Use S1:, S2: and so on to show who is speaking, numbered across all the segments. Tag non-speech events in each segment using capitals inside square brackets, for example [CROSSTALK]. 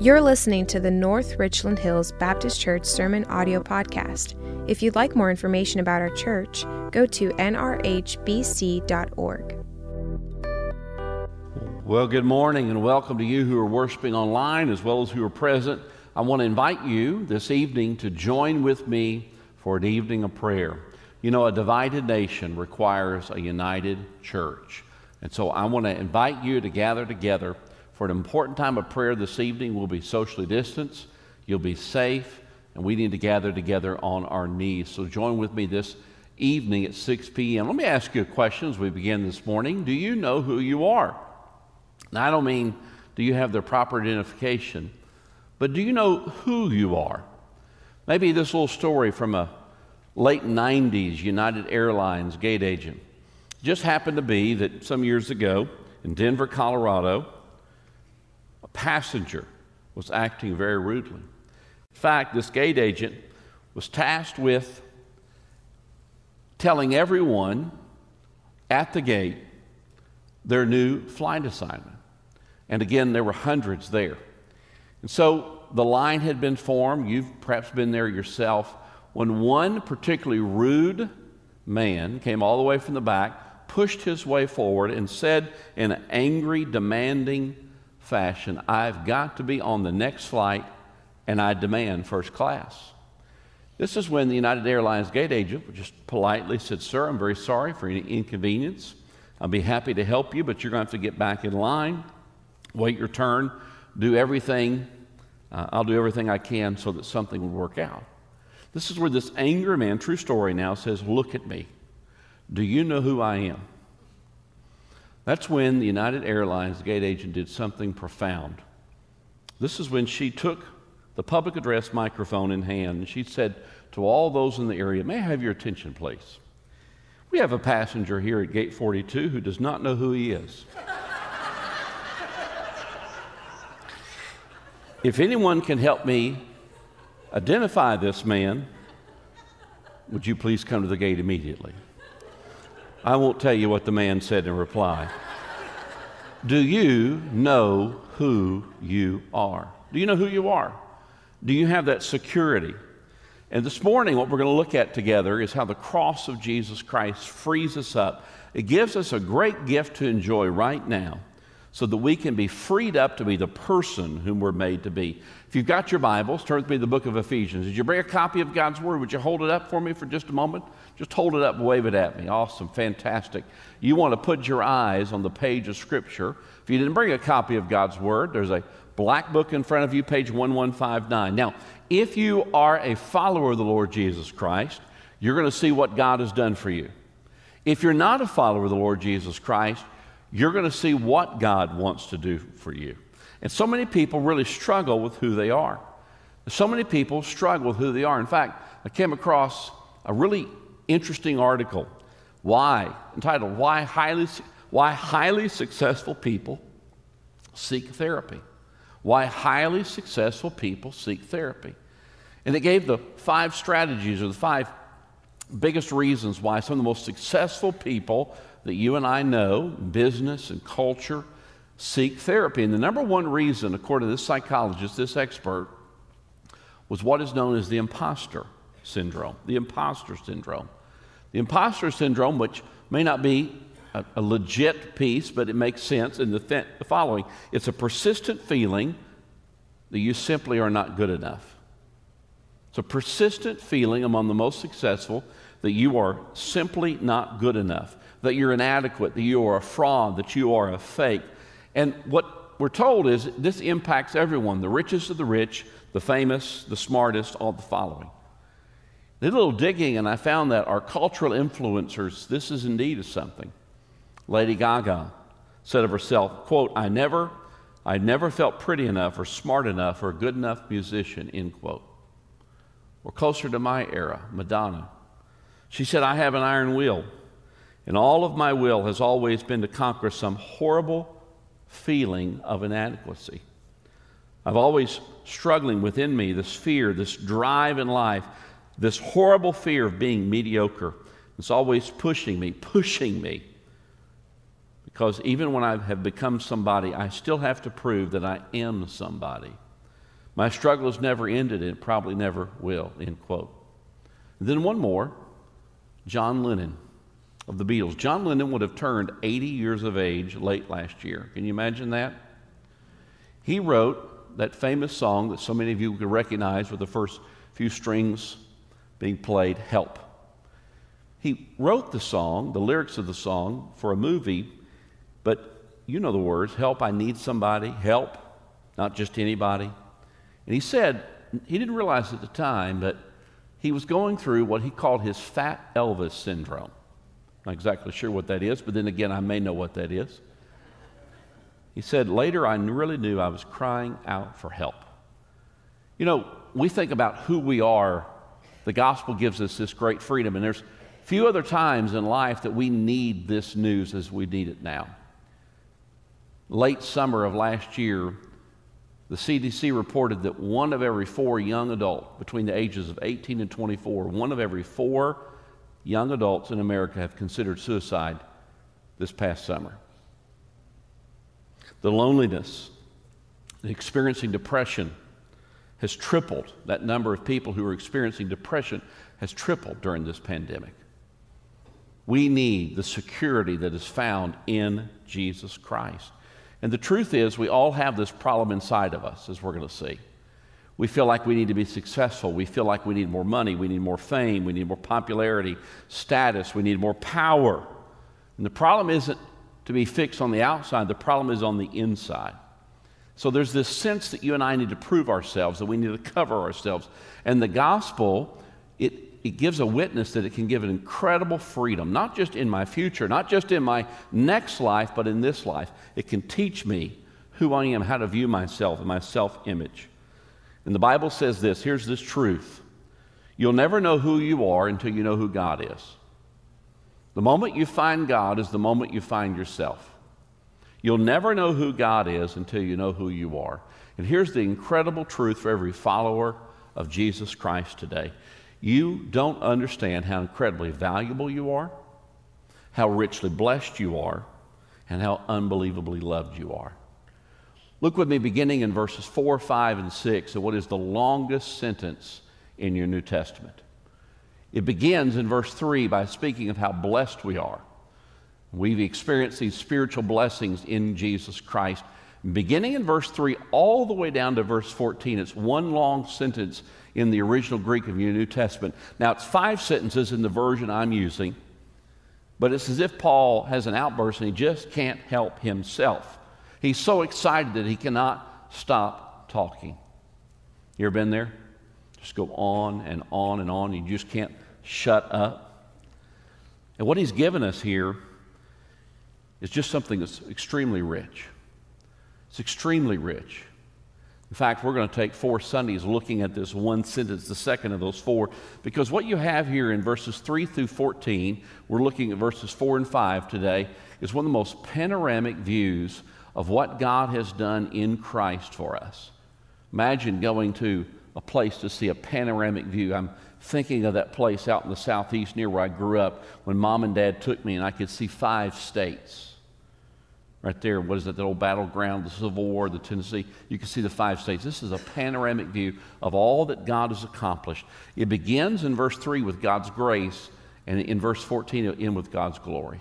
S1: You're listening to the North Richland Hills Baptist Church Sermon Audio Podcast. If you'd like more information about our church, go to nrhbc.org.
S2: Well, good morning and welcome to you who are worshiping online as well as who are present. I want to invite you this evening to join with me for an evening of prayer. You know, a divided nation requires a united church. And so I want to invite you to gather together for an important time of prayer this evening. We'll be socially distanced, you'll be safe, and we need to gather together on our knees. So join with me this evening at 6 p.m. Let me ask you a question as we begin this morning. Do you know who you are? Now, I don't mean do you have the proper identification, but do you know who you are? Maybe this little story from a late 90s United Airlines gate agent. Just happened to be that some years ago in Denver, Colorado, a passenger was acting very rudely. In fact, this gate agent was tasked with telling everyone at the gate their new flight assignment. And again, there were hundreds there. And so the line had been formed. You've perhaps been there yourself. When one particularly rude man came all the way from the back, pushed his way forward, and said in an angry, demanding fashion, I've got to be on the next flight and I demand first class. This is when the United Airlines gate agent just politely said, Sir, I'm very sorry for any inconvenience. I'll be happy to help you, but you're going to have to get back in line, wait your turn, do everything. Uh, I'll do everything I can so that something will work out. This is where this angry man, true story now, says, Look at me. Do you know who I am? That's when the United Airlines gate agent did something profound. This is when she took the public address microphone in hand and she said to all those in the area, May I have your attention, please? We have a passenger here at gate 42 who does not know who he is. if anyone can help me identify this man, would you please come to the gate immediately? I won't tell you what the man said in reply. Do you know who you are? Do you know who you are? Do you have that security? And this morning, what we're going to look at together is how the cross of Jesus Christ frees us up. It gives us a great gift to enjoy right now so that we can be freed up to be the person whom we're made to be. If you've got your Bibles, turn with me to the book of Ephesians. Did you bring a copy of God's Word? Would you hold it up for me for just a moment? Just hold it up wave it at me. Awesome, fantastic. You want to put your eyes on the page of Scripture. If you didn't bring a copy of God's Word, there's a black book in front of you, page 1159. Now, if you are a follower of the Lord Jesus Christ, you're going to see what God has done for you. If you're not a follower of the Lord Jesus Christ, you're going to see what God wants to do for you. And so many people really struggle with who they are. So many people struggle with who they are. In fact, I came across a really interesting article. Why? Entitled Why Highly, Why Highly Successful People Seek Therapy. Why highly successful people seek therapy. And it gave the five strategies or the five biggest reasons why some of the most successful people that you and I know, business and culture, seek therapy. And the number one reason, according to this psychologist, this expert, was what is known as the imposter syndrome. The imposter syndrome. The imposter syndrome, which may not be a, a legit piece, but it makes sense in the, th- the following it's a persistent feeling that you simply are not good enough. It's a persistent feeling among the most successful that you are simply not good enough that you're inadequate, that you are a fraud, that you are a fake. And what we're told is this impacts everyone the richest of the rich, the famous, the smartest, all the following. Did a little digging, and I found that our cultural influencers, this is indeed something. Lady Gaga said of herself, quote, I never, I never felt pretty enough or smart enough or a good enough musician, end quote. Or closer to my era, Madonna. She said, I have an iron will. And all of my will has always been to conquer some horrible feeling of inadequacy. I've always struggling within me this fear, this drive in life, this horrible fear of being mediocre. It's always pushing me, pushing me. Because even when I have become somebody, I still have to prove that I am somebody. My struggle has never ended and it probably never will, end quote. And then one more John Lennon of the Beatles. John Lennon would have turned 80 years of age late last year. Can you imagine that? He wrote that famous song that so many of you could recognize with the first few strings being played, Help. He wrote the song, the lyrics of the song, for a movie, but you know the words Help, I need somebody, help, not just anybody. And he said, he didn't realize at the time, but he was going through what he called his fat Elvis syndrome. Not exactly sure what that is, but then again, I may know what that is. He said, Later, I really knew I was crying out for help. You know, we think about who we are. The gospel gives us this great freedom, and there's few other times in life that we need this news as we need it now. Late summer of last year, the CDC reported that one of every four young adults between the ages of 18 and 24, one of every four young adults in America have considered suicide this past summer. The loneliness, the experiencing depression has tripled. That number of people who are experiencing depression has tripled during this pandemic. We need the security that is found in Jesus Christ. And the truth is, we all have this problem inside of us, as we're going to see. We feel like we need to be successful. We feel like we need more money. We need more fame. We need more popularity, status. We need more power. And the problem isn't to be fixed on the outside, the problem is on the inside. So there's this sense that you and I need to prove ourselves, that we need to cover ourselves. And the gospel, it, it gives a witness that it can give an incredible freedom, not just in my future, not just in my next life, but in this life. It can teach me who I am, how to view myself, and my self image. And the Bible says this here's this truth you'll never know who you are until you know who God is. The moment you find God is the moment you find yourself. You'll never know who God is until you know who you are. And here's the incredible truth for every follower of Jesus Christ today you don't understand how incredibly valuable you are, how richly blessed you are, and how unbelievably loved you are. Look with me beginning in verses 4, 5, and 6 of what is the longest sentence in your New Testament. It begins in verse 3 by speaking of how blessed we are. We've experienced these spiritual blessings in Jesus Christ. Beginning in verse 3 all the way down to verse 14, it's one long sentence in the original Greek of your New Testament. Now, it's five sentences in the version I'm using, but it's as if Paul has an outburst and he just can't help himself. He's so excited that he cannot stop talking. You ever been there? Just go on and on and on. You just can't shut up. And what he's given us here is just something that's extremely rich. It's extremely rich. In fact, we're going to take four Sundays looking at this one sentence, the second of those four, because what you have here in verses 3 through 14, we're looking at verses 4 and 5 today, is one of the most panoramic views of what God has done in Christ for us. Imagine going to a place to see a panoramic view. I'm thinking of that place out in the southeast near where I grew up when mom and dad took me and I could see five states. Right there, what is it, the old battleground, the Civil War, the Tennessee? You can see the five states. This is a panoramic view of all that God has accomplished. It begins in verse 3 with God's grace, and in verse 14, it ends with God's glory.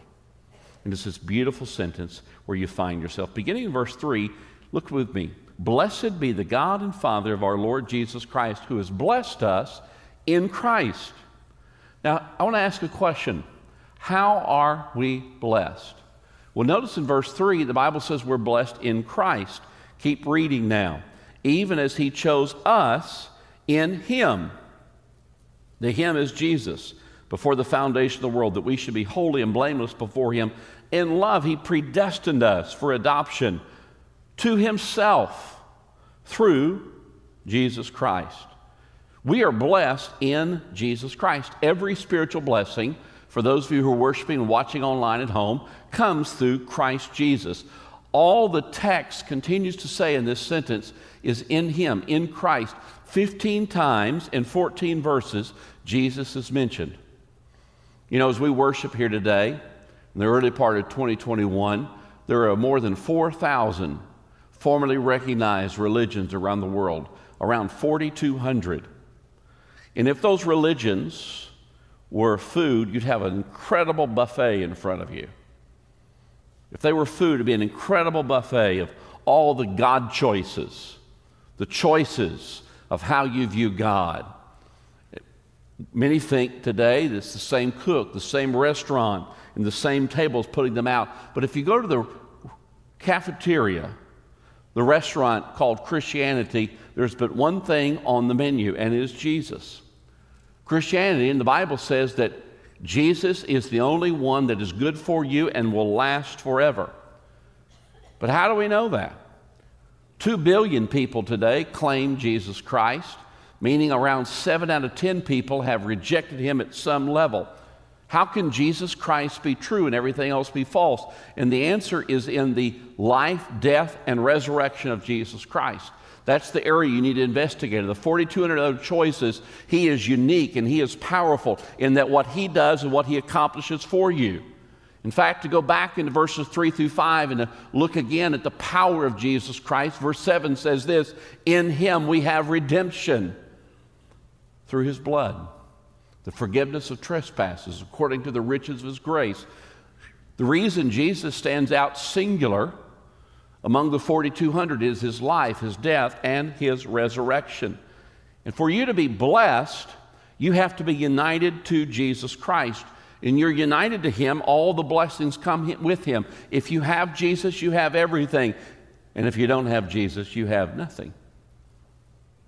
S2: And it's this beautiful sentence where you find yourself. Beginning in verse 3, look with me. Blessed be the God and Father of our Lord Jesus Christ, who has blessed us in Christ. Now, I want to ask a question How are we blessed? Well, notice in verse 3, the Bible says we're blessed in Christ. Keep reading now. Even as He chose us in Him. The Him is Jesus before the foundation of the world, that we should be holy and blameless before Him in love, He predestined us for adoption to Himself through Jesus Christ. We are blessed in Jesus Christ. Every spiritual blessing, for those of you who are worshiping and watching online at home, comes through Christ Jesus. All the text continues to say in this sentence is in Him, in Christ. 15 times in 14 verses, Jesus is mentioned. You know, as we worship here today, in the early part of 2021, there are more than 4,000 formally recognized religions around the world, around 4,200. And if those religions were food, you'd have an incredible buffet in front of you. If they were food, it'd be an incredible buffet of all the God choices, the choices of how you view God. Many think today it's the same cook, the same restaurant, and the same tables putting them out. But if you go to the cafeteria, the restaurant called Christianity, there's but one thing on the menu, and it is Jesus. Christianity, and the Bible says that Jesus is the only one that is good for you and will last forever. But how do we know that? Two billion people today claim Jesus Christ, meaning around seven out of ten people have rejected him at some level. How can Jesus Christ be true and everything else be false? And the answer is in the life, death, and resurrection of Jesus Christ. That's the area you need to investigate. Of the 4,200 other choices, he is unique and he is powerful in that what he does and what he accomplishes for you. In fact, to go back into verses 3 through 5 and to look again at the power of Jesus Christ, verse 7 says this In him we have redemption through his blood, the forgiveness of trespasses according to the riches of his grace. The reason Jesus stands out singular among the 4,200 is his life, his death, and his resurrection. And for you to be blessed, you have to be united to Jesus Christ. And you're united to him, all the blessings come with him. If you have Jesus, you have everything. And if you don't have Jesus, you have nothing.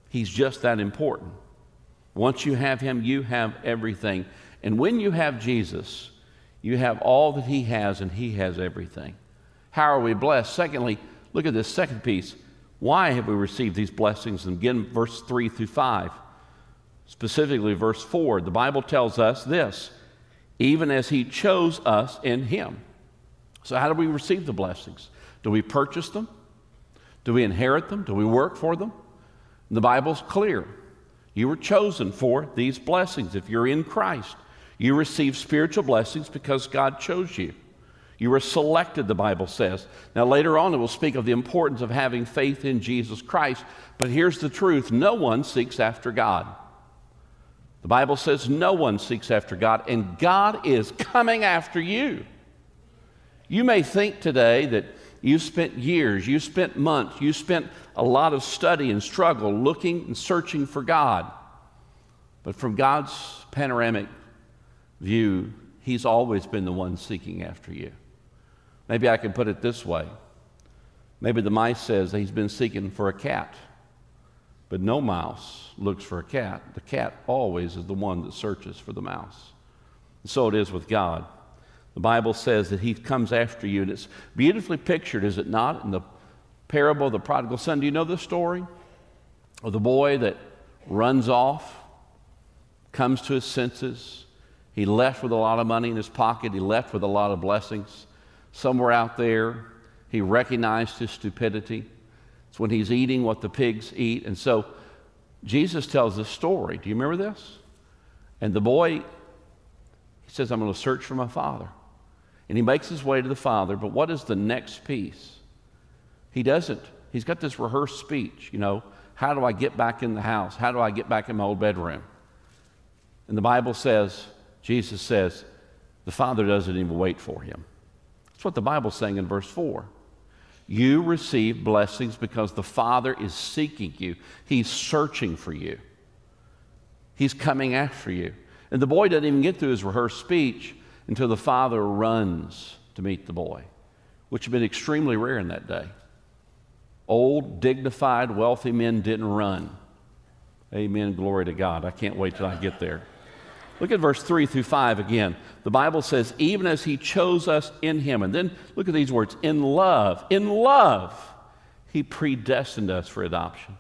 S2: He's just that important. Once you have him, you have everything. And when you have Jesus, you have all that he has, and he has everything. How are we blessed? Secondly, look at this second piece. Why have we received these blessings? And again, verse 3 through 5. Specifically, verse 4, the Bible tells us this even as He chose us in Him. So, how do we receive the blessings? Do we purchase them? Do we inherit them? Do we work for them? The Bible's clear. You were chosen for these blessings. If you're in Christ, you receive spiritual blessings because God chose you. You were selected, the Bible says. Now, later on, it will speak of the importance of having faith in Jesus Christ. But here's the truth no one seeks after God. The Bible says no one seeks after God, and God is coming after you. You may think today that you spent years, you spent months, you spent a lot of study and struggle looking and searching for God. But from God's panoramic view, He's always been the one seeking after you. Maybe I can put it this way. Maybe the mice says he's been seeking for a cat, but no mouse looks for a cat. The cat always is the one that searches for the mouse. And so it is with God. The Bible says that he comes after you, and it's beautifully pictured, is it not, in the parable of the prodigal son. Do you know the story of the boy that runs off, comes to his senses? He left with a lot of money in his pocket, he left with a lot of blessings somewhere out there. He recognized his stupidity. It's when he's eating what the pigs eat. And so Jesus tells this story. Do you remember this? And the boy, he says, I'm going to search for my father. And he makes his way to the father. But what is the next piece? He doesn't. He's got this rehearsed speech, you know. How do I get back in the house? How do I get back in my old bedroom? And the Bible says, Jesus says, the father doesn't even wait for him. That's what the Bible's saying in verse 4. You receive blessings because the Father is seeking you, He's searching for you, He's coming after you. And the boy doesn't even get through his rehearsed speech until the father runs to meet the boy, which had been extremely rare in that day. Old, dignified, wealthy men didn't run. Amen. Glory to God. I can't wait till I get there. Look at verse 3 through 5 again. The Bible says, even as he chose us in him. And then look at these words in love. In love, he predestined us for adoption.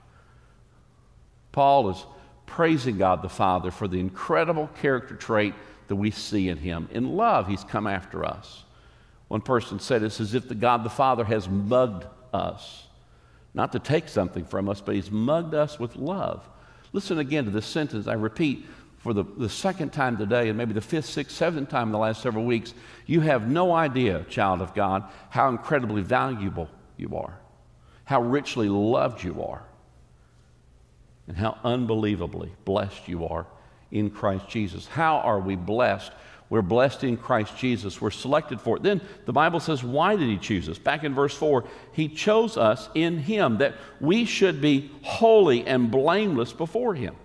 S2: Paul is praising God the Father for the incredible character trait that we see in him. In love, he's come after us. One person said it's as if the God the Father has mugged us. Not to take something from us, but he's mugged us with love. Listen again to this sentence. I repeat, for the, the second time today, and maybe the fifth, sixth, seventh time in the last several weeks, you have no idea, child of God, how incredibly valuable you are, how richly loved you are, and how unbelievably blessed you are in Christ Jesus. How are we blessed? We're blessed in Christ Jesus. We're selected for it. Then the Bible says, why did He choose us? Back in verse 4, He chose us in Him that we should be holy and blameless before Him.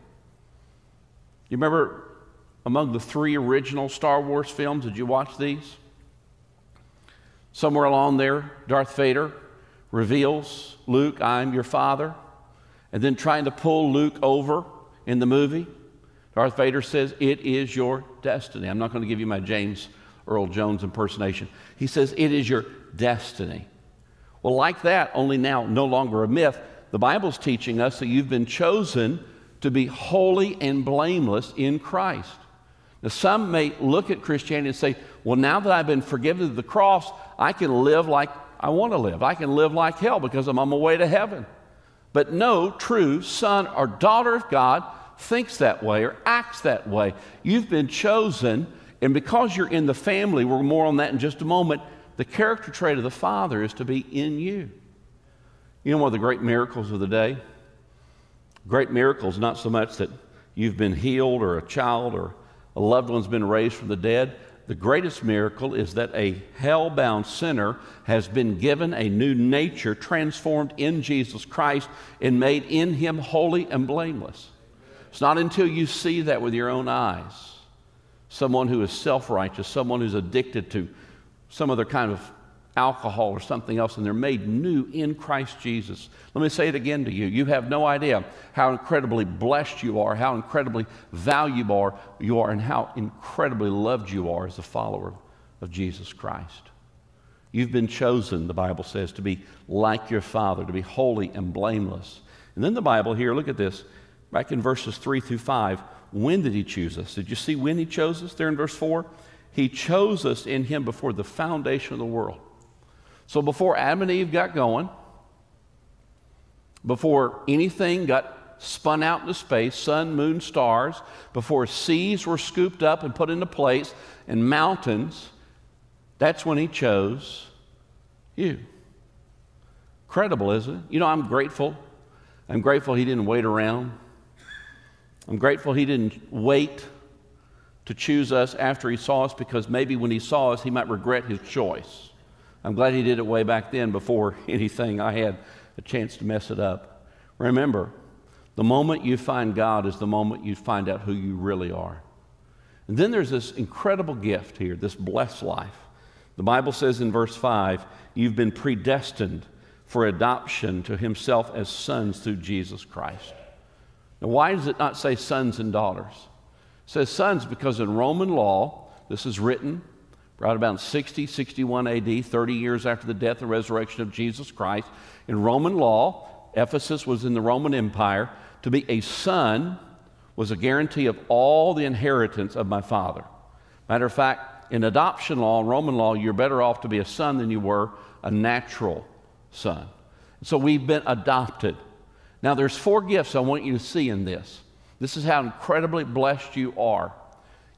S2: You remember among the three original Star Wars films, did you watch these? Somewhere along there, Darth Vader reveals, Luke, I'm your father. And then trying to pull Luke over in the movie, Darth Vader says, It is your destiny. I'm not going to give you my James Earl Jones impersonation. He says, It is your destiny. Well, like that, only now no longer a myth, the Bible's teaching us that you've been chosen to be holy and blameless in Christ. Now, some may look at Christianity and say, Well, now that I've been forgiven of the cross, I can live like I want to live. I can live like hell because I'm on my way to heaven. But no true son or daughter of God thinks that way or acts that way. You've been chosen, and because you're in the family, we're more on that in just a moment. The character trait of the Father is to be in you. You know one of the great miracles of the day? Great miracles, not so much that you've been healed or a child or a loved one's been raised from the dead. The greatest miracle is that a hell bound sinner has been given a new nature, transformed in Jesus Christ, and made in him holy and blameless. It's not until you see that with your own eyes. Someone who is self righteous, someone who's addicted to some other kind of alcohol or something else, and they're made new in Christ Jesus. Let me say it again to you. You have no idea how incredibly blessed you are, how incredibly valuable you are, and how incredibly loved you are as a follower of Jesus Christ. You've been chosen, the Bible says, to be like your Father, to be holy and blameless. And then the Bible here, look at this. Back in verses 3 through 5, when did he choose us? Did you see when he chose us there in verse 4? He chose us in him before the foundation of the world. So before Adam and Eve got going, before anything got spun out into space, sun, moon, stars, before seas were scooped up and put into place, and mountains, that's when he chose you. Credible, isn't it? You know, I'm grateful. I'm grateful he didn't wait around. I'm grateful he didn't wait to choose us after he saw us because maybe when he saw us, he might regret his choice. I'm glad he did it way back then before [LAUGHS] anything I had a chance to mess it up. Remember, the moment you find God is the moment you find out who you really are. And then there's this incredible gift here, this blessed life. The Bible says in verse 5 you've been predestined for adoption to himself as sons through Jesus Christ. Now, why does it not say sons and daughters? It says sons because in Roman law, this is written right about 60, 61 AD, 30 years after the death and resurrection of Jesus Christ. In Roman law, Ephesus was in the Roman Empire. To be a son was a guarantee of all the inheritance of my father. Matter of fact, in adoption law, Roman law, you're better off to be a son than you were a natural son. So we've been adopted. Now, there's four gifts I want you to see in this. This is how incredibly blessed you are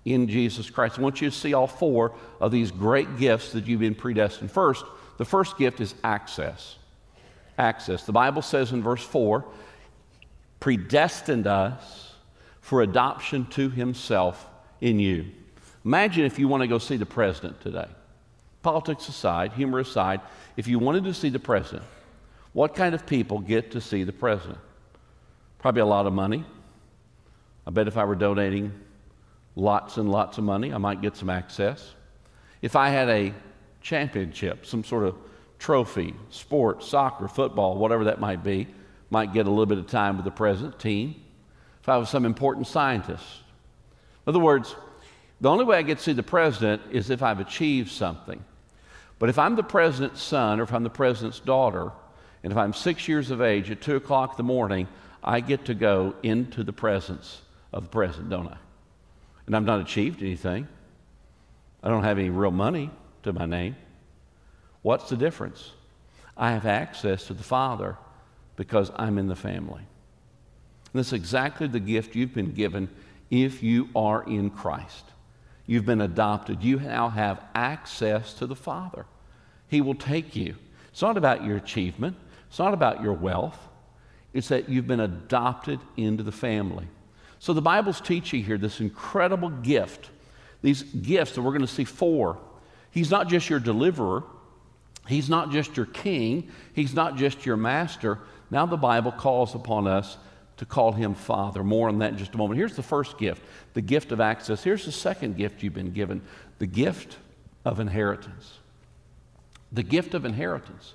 S2: in Jesus Christ. I want you to see all four of these great gifts that you've been predestined. First, the first gift is access. Access. The Bible says in verse 4 predestined us for adoption to himself in you. Imagine if you want to go see the president today. Politics aside, humor aside, if you wanted to see the president, what kind of people get to see the president? Probably a lot of money. I bet if I were donating lots and lots of money, I might get some access. If I had a championship, some sort of trophy, sport, soccer, football, whatever that might be, might get a little bit of time with the president team. If I was some important scientist. In other words, the only way I get to see the president is if I've achieved something. But if I'm the president's son or if I'm the president's daughter, and if I'm six years of age at 2 o'clock in the morning, I get to go into the presence of the president, don't I? And I've not achieved anything. I don't have any real money to my name. What's the difference? I have access to the Father because I'm in the family. And that's exactly the gift you've been given if you are in Christ. You've been adopted. You now have access to the Father. He will take you. It's not about your achievement. It's not about your wealth, it's that you've been adopted into the family. So the Bible's teaching here this incredible gift, these gifts that we're going to see four. He's not just your deliverer, He's not just your king, He's not just your master. Now the Bible calls upon us to call him Father. More on that in just a moment. Here's the first gift the gift of access. Here's the second gift you've been given the gift of inheritance. The gift of inheritance.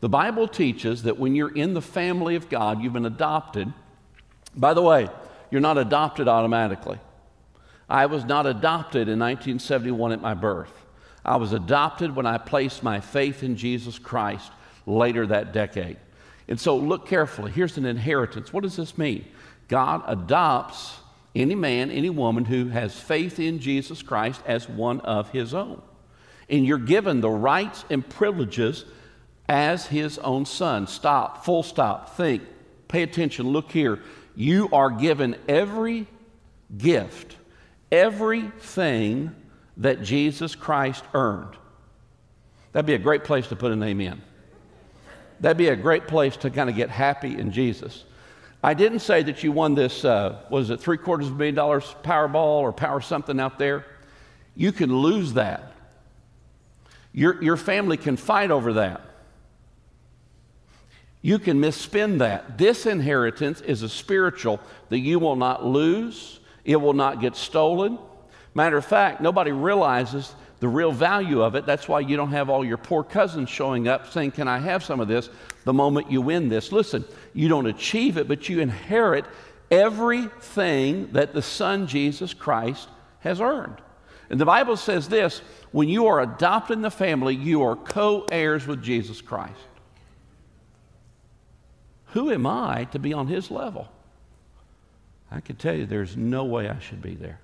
S2: The Bible teaches that when you're in the family of God, you've been adopted. By the way, you're not adopted automatically. I was not adopted in 1971 at my birth. I was adopted when I placed my faith in Jesus Christ later that decade. And so look carefully. Here's an inheritance. What does this mean? God adopts any man, any woman who has faith in Jesus Christ as one of his own. And you're given the rights and privileges as his own son. Stop, full stop, think, pay attention, look here. You are given every gift, everything that Jesus Christ earned. That'd be a great place to put an amen. That'd be a great place to kind of get happy in Jesus. I didn't say that you won this, uh, was it three quarters of a million dollars Powerball or Power something out there? You can lose that. Your, your family can fight over that. You can misspend that. This inheritance is a spiritual that you will not lose, it will not get stolen. Matter of fact, nobody realizes the real value of it. That's why you don't have all your poor cousins showing up saying, Can I have some of this? the moment you win this. Listen, you don't achieve it, but you inherit everything that the Son Jesus Christ has earned. And the Bible says this when you are adopted in the family, you are co heirs with Jesus Christ. Who am I to be on his level? I can tell you there's no way I should be there.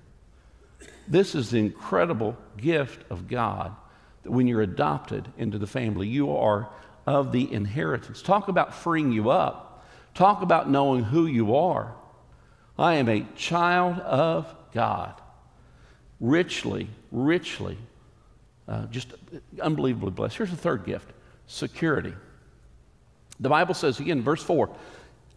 S2: This is the incredible gift of God that when you're adopted into the family, you are of the inheritance. Talk about freeing you up. Talk about knowing who you are. I am a child of God. Richly, richly, uh, just unbelievably blessed. Here's the third gift security. The Bible says again, verse 4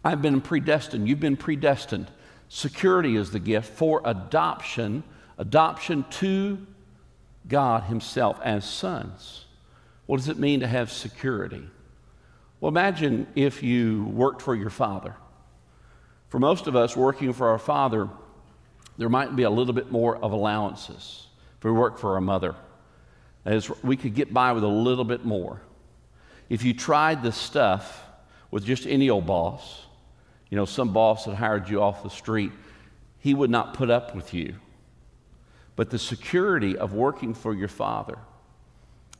S2: I've been predestined. You've been predestined. Security is the gift for adoption, adoption to God Himself as sons. What does it mean to have security? Well, imagine if you worked for your father. For most of us working for our father, there might be a little bit more of allowances. If we work for our mother, as we could get by with a little bit more. If you tried this stuff with just any old boss, you know, some boss that hired you off the street, he would not put up with you. But the security of working for your father,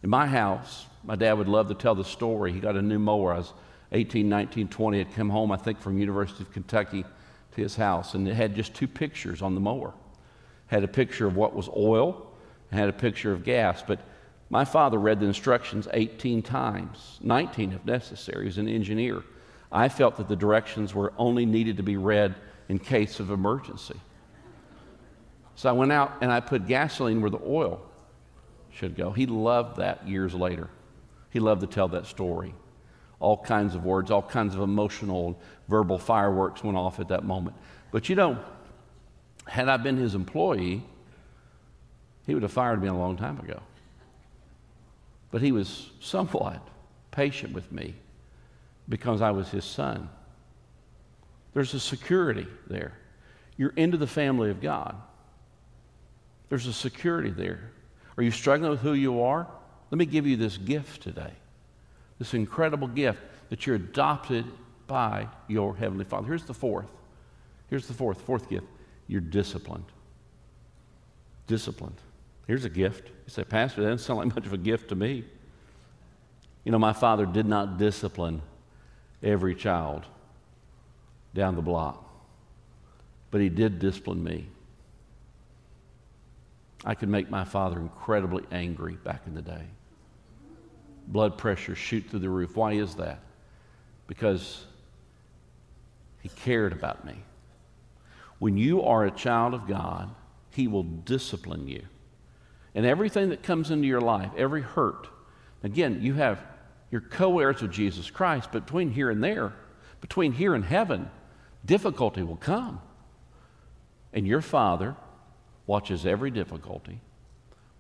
S2: in my house, my dad would love to tell the story. He got a new mower. I was 18, 19, 20. I'd come home, I think, from University of Kentucky to his house, and it had just two pictures on the mower. Had a picture of what was oil, and had a picture of gas. But my father read the instructions 18 times, 19 if necessary. He was an engineer. I felt that the directions were only needed to be read in case of emergency. So I went out and I put gasoline where the oil should go. He loved that years later. He loved to tell that story. All kinds of words, all kinds of emotional, verbal fireworks went off at that moment. But you know, had I been his employee, he would have fired me a long time ago. But he was somewhat patient with me because I was his son. There's a security there. You're into the family of God. There's a security there. Are you struggling with who you are? Let me give you this gift today. This incredible gift that you're adopted by your Heavenly Father. Here's the fourth. Here's the fourth, fourth gift. You're disciplined. Disciplined. Here's a gift. You say, Pastor, that doesn't sound like [LAUGHS] much of a gift to me. You know, my father did not discipline every child down the block, but he did discipline me. I could make my father incredibly angry back in the day. Blood pressure shoot through the roof. Why is that? Because he cared about me. When you are a child of God, he will discipline you. And everything that comes into your life, every hurt, again, you have You're co heirs with Jesus Christ, but between here and there, between here and heaven, difficulty will come. And your Father watches every difficulty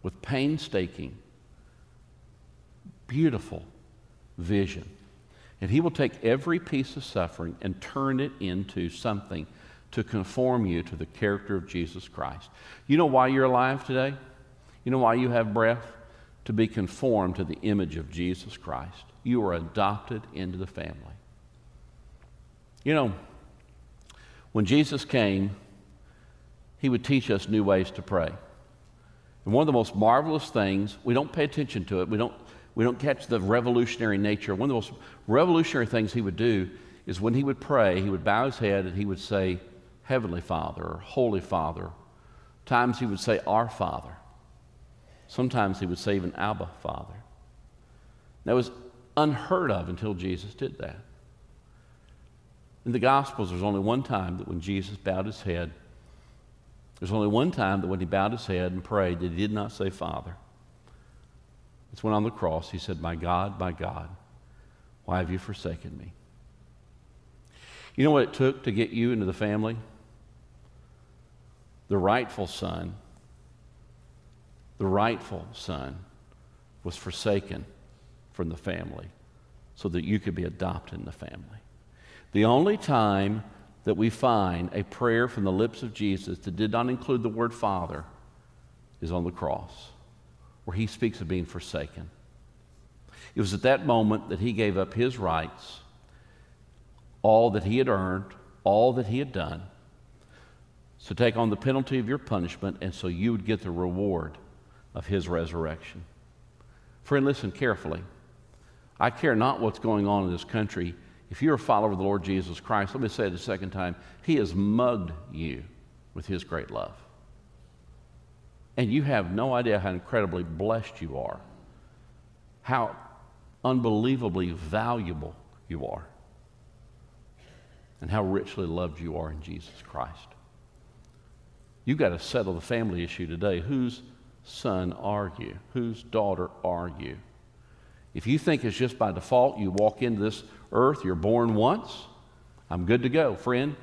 S2: with painstaking, beautiful vision. And He will take every piece of suffering and turn it into something to conform you to the character of Jesus Christ. You know why you're alive today? You know why you have breath? To be conformed to the image of Jesus Christ. You are adopted into the family. You know, when Jesus came, he would teach us new ways to pray. And one of the most marvelous things, we don't pay attention to it, we don't, we don't catch the revolutionary nature. One of the most revolutionary things he would do is when he would pray, he would bow his head and he would say, Heavenly Father or Holy Father. Times he would say, Our Father. Sometimes he would say even Abba, Father. That was unheard of until Jesus did that. In the Gospels, there's only one time that when Jesus bowed his head, there's only one time that when he bowed his head and prayed that he did not say Father. It's when on the cross he said, My God, my God, why have you forsaken me? You know what it took to get you into the family? The rightful son the rightful son was forsaken from the family so that you could be adopted in the family. The only time that we find a prayer from the lips of Jesus that did not include the word Father is on the cross, where he speaks of being forsaken. It was at that moment that he gave up his rights, all that he had earned, all that he had done, to take on the penalty of your punishment, and so you would get the reward of his resurrection. Friend, listen carefully. I care not what's going on in this country. If you're a follower of the Lord Jesus Christ, let me say it a second time, he has mugged you with his great love. And you have no idea how incredibly blessed you are, how unbelievably valuable you are, and how richly loved you are in Jesus Christ. You've got to settle the family issue today. Who's son are you? Whose daughter are you? If you think it's just by default you walk into this earth, you're born once, I'm good to go. Friend,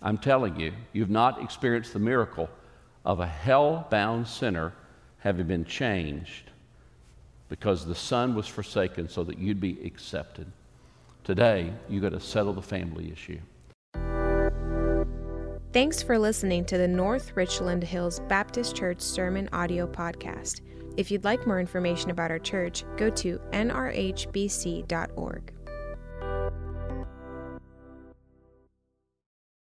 S2: I'm telling you, you've not experienced the miracle of a hell bound sinner having been changed because the Son was forsaken so that you'd be accepted. Today, you've got to settle the family issue.
S1: Thanks for listening to the North Richland Hills Baptist Church Sermon Audio Podcast. If you'd like more information about our church, go to nrhbc.org.